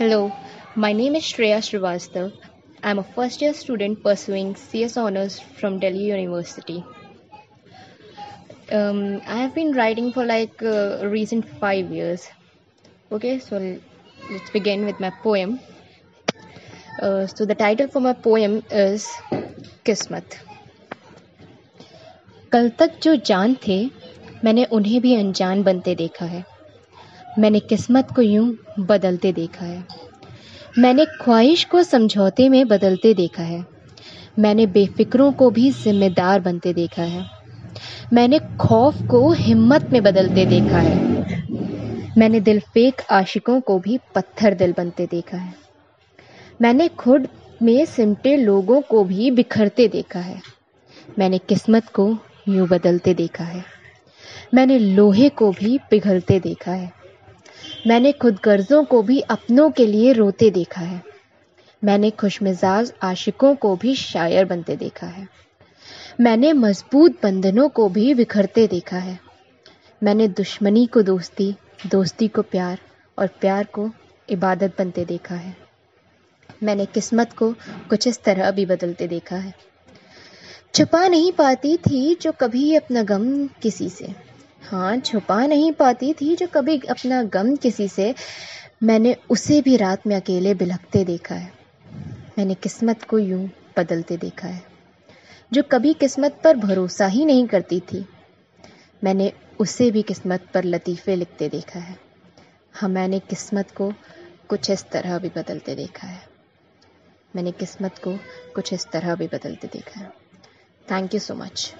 Hello, my name is Shreya Srivastav. I'm a first year student pursuing CS Honours from Delhi University. Um, I have been writing for like uh, recent five years. Okay, so let's begin with my poem. Uh, so the title for my poem is किस्मत कल तक जो जान थे मैंने उन्हें भी अनजान बनते देखा है मैंने किस्मत को यूँ बदलते देखा है। मैंने ख्वाहिश को समझौते में बदलते देखा है। मैंने बेफिक्रों को भी जिम्मेदार बनते देखा है। मैंने खौफ को हिम्मत में बदलते देखा है। मैंने दिल फेक आशिकों को भी पत्थर दिल बनते देखा है। मैंने खुद में सिमटे लोगों को भी बिखरते देखा है। मैंने किस्मत को यूँ बदलते देखा है। मैंने लोहे को भी पिघलते देखा है। मैंने खुद गर्जों को भी अपनों के लिए रोते देखा है। मैंने खुशमिजाज आशिकों को भी शायर बनते देखा है। मैंने मज़बूत बंधनों को भी बिखरते देखा है। मैंने दुश्मनी को दोस्ती दोस्ती को प्यार और प्यार को इबादत बनते देखा है। मैंने किस्मत को कुछ इस तरह भी बदलते देखा है। छुपा नहीं पाती थी जो कभी अपना गम किसी से। हाँ छुपा नहीं पाती थी जो कभी अपना गम किसी से। मैंने उसे भी रात में अकेले बिलखते देखा है। मैंने किस्मत को यूँ बदलते देखा है, जो कभी किस्मत पर भरोसा ही नहीं करती थी। मैंने उसे भी किस्मत पर लतीफ़े लिखते देखा है। हाँ मैंने किस्मत को कुछ इस तरह भी बदलते देखा है। मैंने किस्मत को कुछ इस तरह भी बदलते देखा है। Thank you so much